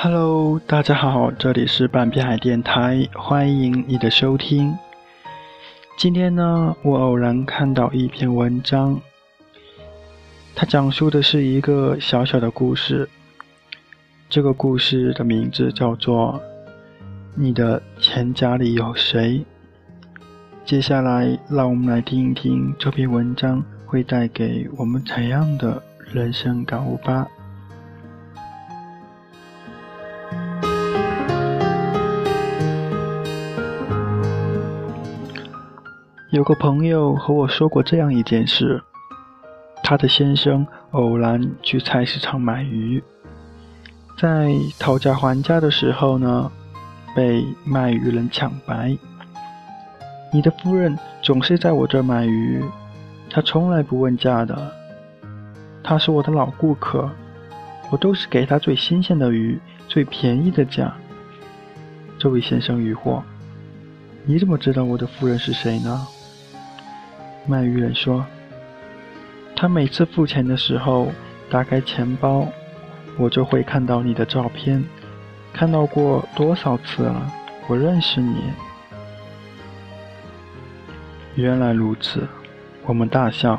Hello，大家好，这里是半边海电台，欢迎你的收听。今天呢，我偶然看到一篇文章，它讲述的是一个小小的故事。这个故事的名字叫做《你的钱夹里有谁》。接下来，让我们来听一听这篇文章会带给我们怎样的人生感悟吧。有个朋友和我说过这样一件事：他的先生偶然去菜市场买鱼，在讨价还价的时候呢，被卖鱼人抢白。你的夫人总是在我这儿买鱼，她从来不问价的。她是我的老顾客，我都是给她最新鲜的鱼，最便宜的价。这位先生疑惑：“你怎么知道我的夫人是谁呢？”卖鱼人说：“他每次付钱的时候，打开钱包，我就会看到你的照片，看到过多少次了？我认识你。”原来如此，我们大笑。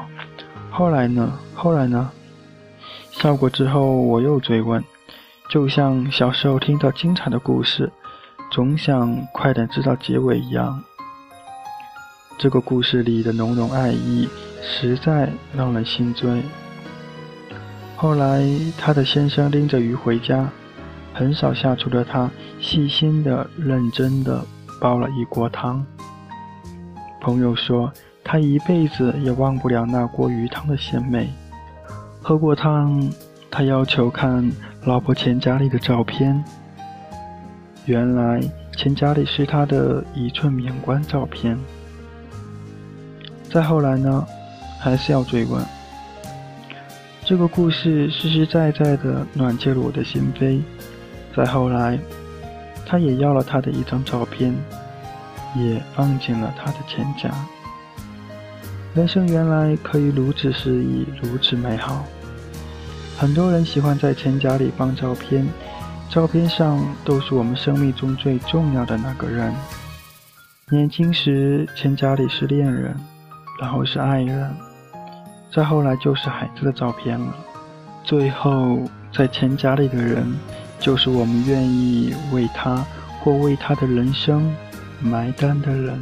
后来呢？后来呢？笑过之后，我又追问，就像小时候听到精彩的故事，总想快点知道结尾一样。这个故事里的浓浓爱意，实在让人心醉。后来，他的先生拎着鱼回家，很少下厨的他，细心的、认真的煲了一锅汤。朋友说，他一辈子也忘不了那锅鱼汤的鲜美。喝过汤，他要求看老婆钱夹里的照片。原来，钱夹里是他的一寸免冠照片。再后来呢，还是要追问。这个故事实实在在的暖进了我的心扉。再后来，他也要了他的一张照片，也放进了他的钱夹。人生原来可以如此诗意，如此美好。很多人喜欢在钱夹里放照片，照片上都是我们生命中最重要的那个人。年轻时，钱夹里是恋人。然后是爱人，再后来就是孩子的照片了，最后在钱夹里的人，就是我们愿意为他或为他的人生埋单的人。